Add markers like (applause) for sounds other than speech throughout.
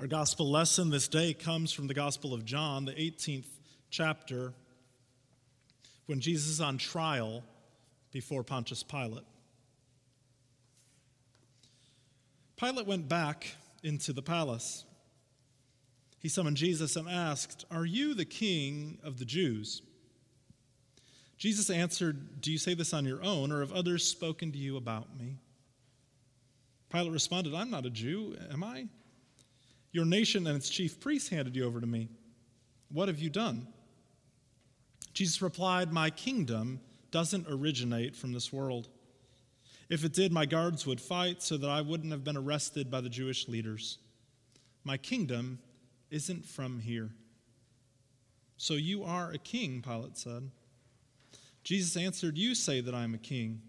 Our gospel lesson this day comes from the Gospel of John, the 18th chapter, when Jesus is on trial before Pontius Pilate. Pilate went back into the palace. He summoned Jesus and asked, Are you the king of the Jews? Jesus answered, Do you say this on your own, or have others spoken to you about me? Pilate responded, I'm not a Jew, am I? Your nation and its chief priests handed you over to me. What have you done? Jesus replied, My kingdom doesn't originate from this world. If it did, my guards would fight so that I wouldn't have been arrested by the Jewish leaders. My kingdom isn't from here. So you are a king, Pilate said. Jesus answered, You say that I am a king.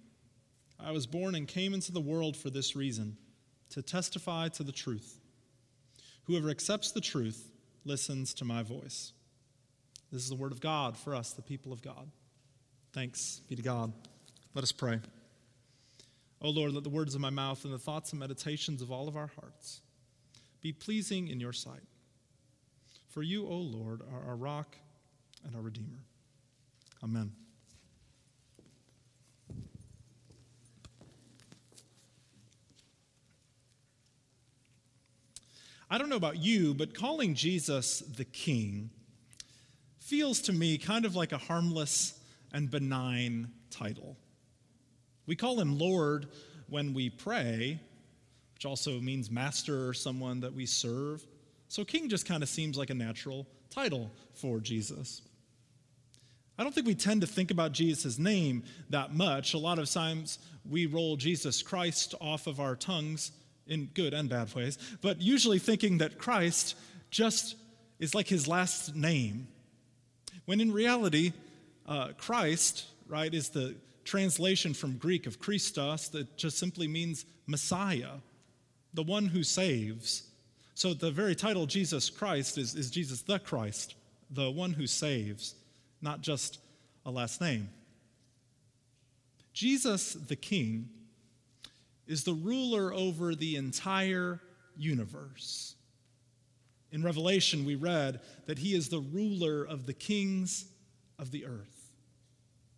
I was born and came into the world for this reason to testify to the truth. Whoever accepts the truth listens to my voice. This is the word of God for us, the people of God. Thanks be to God. Let us pray. O Lord, let the words of my mouth and the thoughts and meditations of all of our hearts be pleasing in your sight. For you, O Lord, are our rock and our redeemer. Amen. I don't know about you, but calling Jesus the King feels to me kind of like a harmless and benign title. We call him Lord when we pray, which also means master or someone that we serve. So, King just kind of seems like a natural title for Jesus. I don't think we tend to think about Jesus' name that much. A lot of times we roll Jesus Christ off of our tongues in good and bad ways, but usually thinking that Christ just is like his last name. When in reality, uh, Christ, right, is the translation from Greek of Christos that just simply means Messiah, the one who saves. So the very title, Jesus Christ, is, is Jesus the Christ, the one who saves, not just a last name. Jesus the King is the ruler over the entire universe. In Revelation, we read that he is the ruler of the kings of the earth.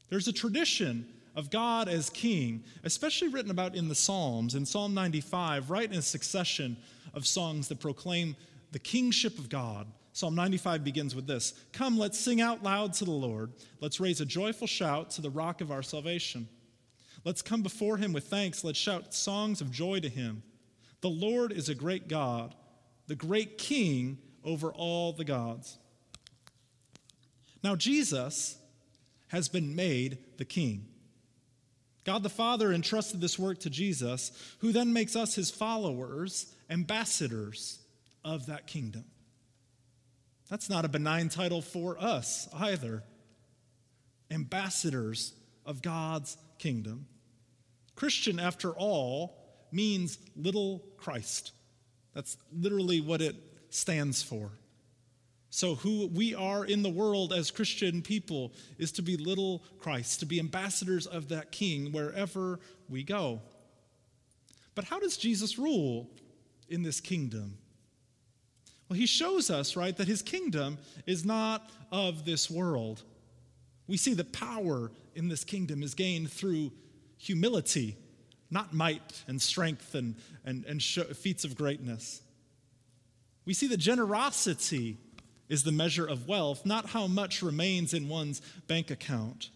There's a tradition of God as king, especially written about in the Psalms. In Psalm 95, right in a succession of songs that proclaim the kingship of God. Psalm 95 begins with this Come, let's sing out loud to the Lord. Let's raise a joyful shout to the rock of our salvation. Let's come before him with thanks. Let's shout songs of joy to him. The Lord is a great God, the great King over all the gods. Now, Jesus has been made the King. God the Father entrusted this work to Jesus, who then makes us his followers, ambassadors of that kingdom. That's not a benign title for us either. Ambassadors of God's kingdom. Christian, after all, means little Christ. That's literally what it stands for. So, who we are in the world as Christian people is to be little Christ, to be ambassadors of that King wherever we go. But how does Jesus rule in this kingdom? Well, he shows us, right, that his kingdom is not of this world. We see the power in this kingdom is gained through humility, not might and strength and, and, and feats of greatness. We see that generosity is the measure of wealth, not how much remains in one's bank account.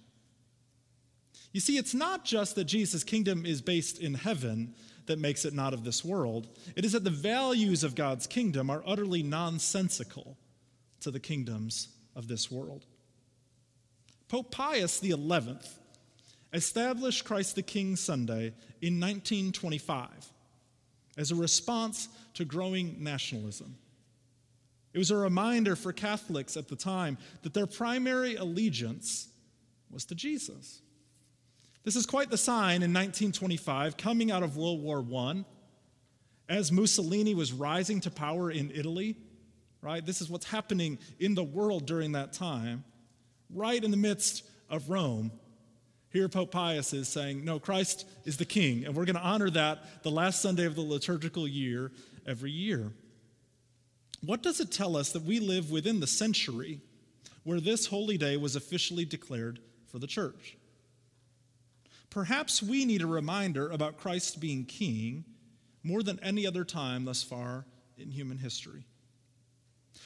You see, it's not just that Jesus' kingdom is based in heaven that makes it not of this world. It is that the values of God's kingdom are utterly nonsensical to the kingdoms of this world. Pope Pius XI established Christ the King Sunday in 1925 as a response to growing nationalism. It was a reminder for Catholics at the time that their primary allegiance was to Jesus. This is quite the sign in 1925, coming out of World War I, as Mussolini was rising to power in Italy, right? This is what's happening in the world during that time, right in the midst of Rome. Here, Pope Pius is saying, no, Christ is the king, and we're going to honor that the last Sunday of the liturgical year every year. what does it tell us that we live within the century where this holy day was officially declared for the church? Perhaps we need a reminder about Christ being king more than any other time thus far in human history.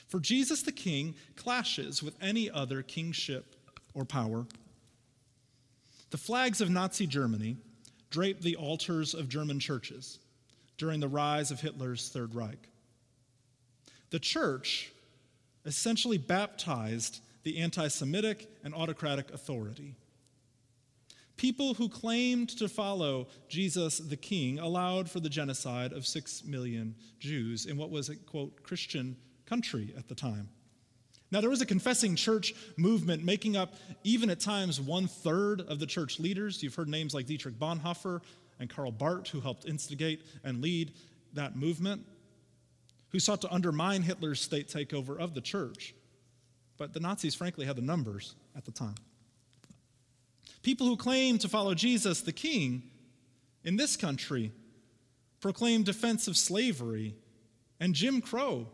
For Jesus the king clashes with any other kingship or power. The flags of Nazi Germany draped the altars of German churches during the rise of Hitler's Third Reich. The church essentially baptized the anti Semitic and autocratic authority. People who claimed to follow Jesus the King allowed for the genocide of six million Jews in what was a, quote, Christian country at the time. Now, there was a confessing church movement making up, even at times, one third of the church leaders. You've heard names like Dietrich Bonhoeffer and Karl Barth, who helped instigate and lead that movement, who sought to undermine Hitler's state takeover of the church. But the Nazis, frankly, had the numbers at the time. People who claimed to follow Jesus the King in this country proclaimed defense of slavery and Jim Crow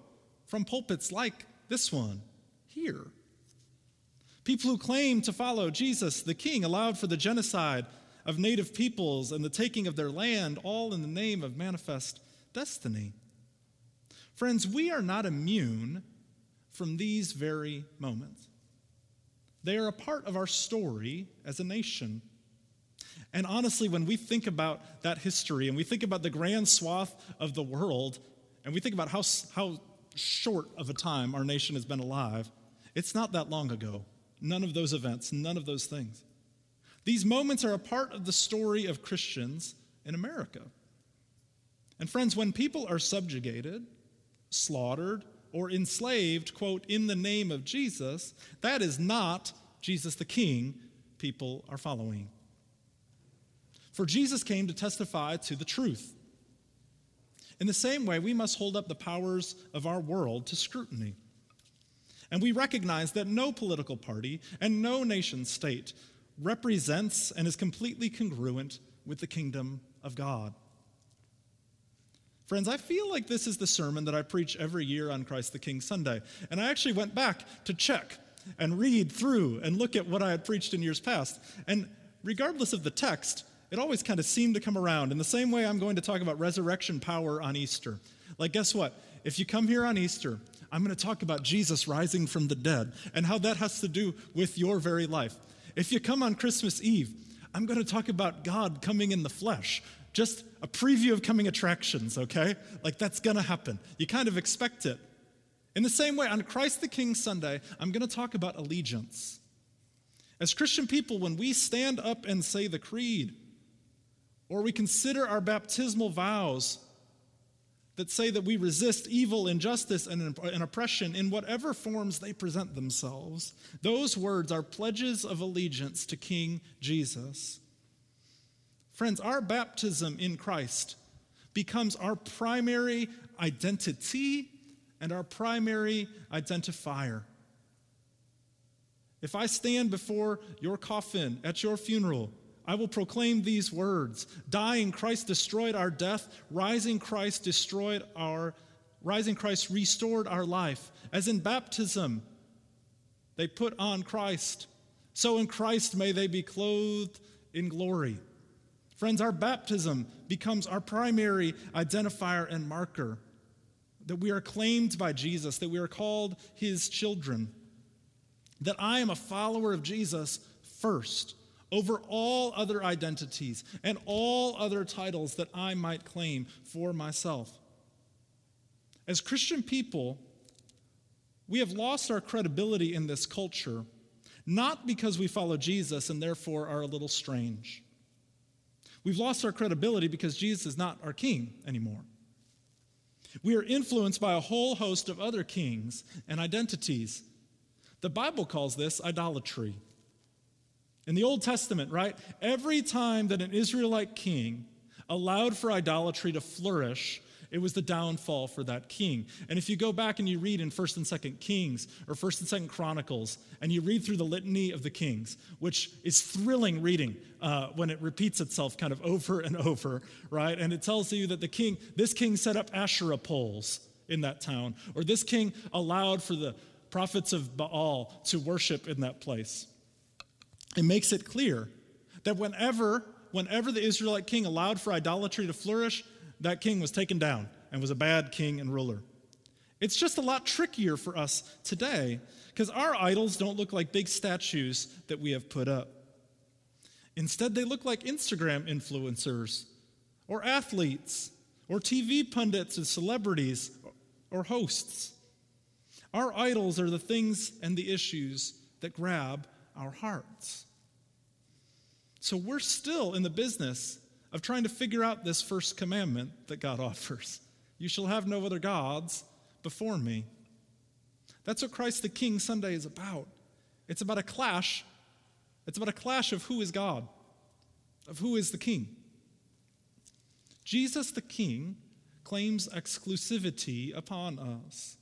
from pulpits like this one here. People who claim to follow Jesus the King allowed for the genocide of native peoples and the taking of their land, all in the name of manifest destiny. Friends, we are not immune from these very moments. They are a part of our story as a nation. And honestly, when we think about that history and we think about the grand swath of the world, and we think about how, how short of a time our nation has been alive, it's not that long ago. None of those events, none of those things. These moments are a part of the story of Christians in America. And friends, when people are subjugated, slaughtered, or enslaved, quote, in the name of Jesus, that is not Jesus the King people are following. For Jesus came to testify to the truth. In the same way, we must hold up the powers of our world to scrutiny. And we recognize that no political party and no nation state represents and is completely congruent with the kingdom of God. Friends, I feel like this is the sermon that I preach every year on Christ the King Sunday. And I actually went back to check and read through and look at what I had preached in years past. And regardless of the text, it always kind of seemed to come around. In the same way, I'm going to talk about resurrection power on Easter. Like, guess what? If you come here on Easter, I'm going to talk about Jesus rising from the dead and how that has to do with your very life. If you come on Christmas Eve, I'm going to talk about God coming in the flesh just a preview of coming attractions, okay? Like that's gonna happen. You kind of expect it. In the same way, on Christ the King Sunday, I'm gonna talk about allegiance. As Christian people, when we stand up and say the creed, or we consider our baptismal vows that say that we resist evil, injustice, and, and oppression in whatever forms they present themselves, those words are pledges of allegiance to King Jesus. Friends, our baptism in Christ becomes our primary identity and our primary identifier. If I stand before your coffin at your funeral, I will proclaim these words Dying, Christ destroyed our death. Rising, Christ destroyed our, rising, Christ restored our life. As in baptism, they put on Christ. So in Christ may they be clothed in glory. Friends, our baptism becomes our primary identifier and marker that we are claimed by Jesus, that we are called his children, that I am a follower of Jesus first over all other identities and all other titles that I might claim for myself. As Christian people, we have lost our credibility in this culture, not because we follow Jesus and therefore are a little strange We've lost our credibility because Jesus is not our king anymore. We are influenced by a whole host of other kings and identities. The Bible calls this idolatry. In the Old Testament, right, every time that an Israelite king allowed for idolatry to flourish, it was the downfall for that king. And if you go back and you read in 1st and 2nd Kings or 1st and 2nd Chronicles, and you read through the litany of the kings, which is thrilling reading uh, when it repeats itself kind of (laughs) over and over, right? And it tells you that the king, this king set up Asherah poles in that town, or this king allowed for the prophets of Baal to worship in that place. It makes it clear that whenever, whenever the Israelite king allowed for idolatry to flourish, that king was taken down and was a bad king and ruler. It's just a lot trickier for us today because our idols don't look like big statues that we have put up. Instead, they look like Instagram influencers or athletes or TV pundits and celebrities or hosts. Our idols are the things and the issues that grab our hearts. So we're still in the business of trying to figure out this first commandment that God (laughs) offers You shall have no other gods before me. That's what Christ the King Sunday is about. It's about a clash it's about a clash of who is God, of who is the king. Jesus the king claims exclusivity upon us,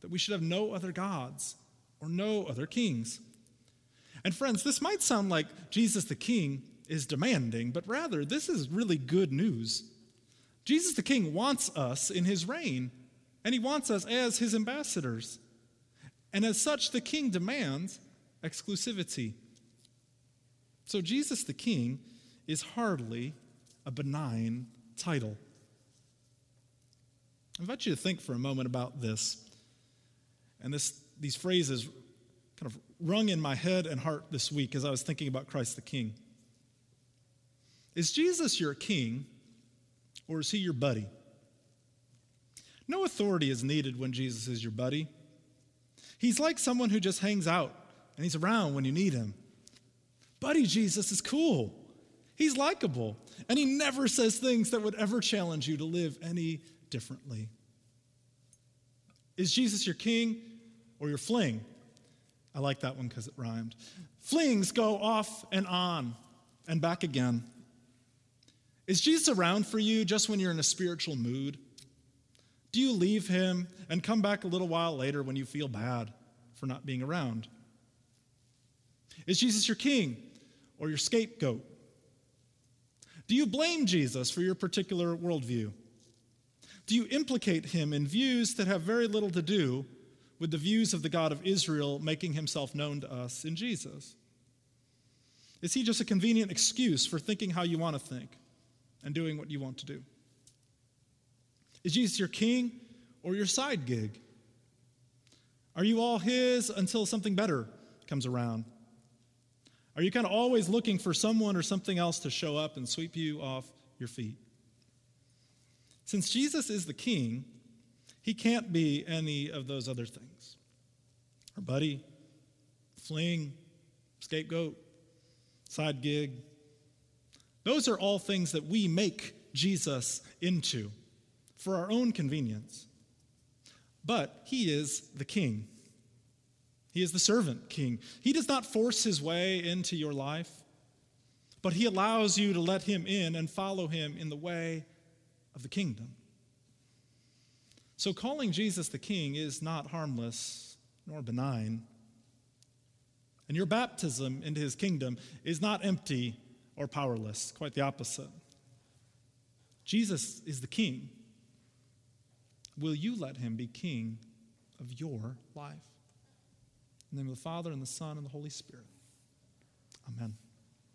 that we should have no other gods or no other kings. And friends, this might sound like Jesus the king is demanding, but rather, this is really good news. Jesus the king wants us in his reign, and he wants us as his ambassadors. And as such, the king demands exclusivity. So, Jesus the King is hardly a benign title. I invite you to think for a moment about this. And this, these phrases kind of rung in my head and heart this week as I was thinking about Christ the King. Is Jesus your king, or is he your buddy? No authority is needed when Jesus is your buddy. He's like someone who just hangs out and he's around when you need him. Buddy Jesus is cool. He's likable. And he never says things that would ever challenge you to live any differently. Is Jesus your king or your fling? I like that one because it rhymed. Flings go off and on and back again. Is Jesus around for you just when you're in a spiritual mood? Do you leave him and come back a little while later when you feel bad for not being around? Is Jesus your king or your scapegoat? Do you blame Jesus for your particular worldview? Do you implicate him in views that have very little to do with the views of the God of Israel making himself known to us in Jesus? Is he just a convenient excuse for thinking how you want to think and doing what you want to do? Is Jesus your king or your side gig? Are you all his until something better comes around? Are you kind of always looking for someone or something else to show up and sweep you off your feet? Since Jesus is the king, he can't be any of those other things. Our buddy, fling, scapegoat, side gig. Those are all things that we make Jesus into for our own convenience. But he is the king. He is the servant king. He does not force his way into your life, but he allows you to let him in and follow him in the way of the kingdom. So, calling Jesus the king is not harmless nor benign. And your baptism into his kingdom is not empty or powerless, quite the opposite. Jesus is the king. Will you let him be king of your life? In the name of the Father, and the Son, and the Holy Spirit. Amen.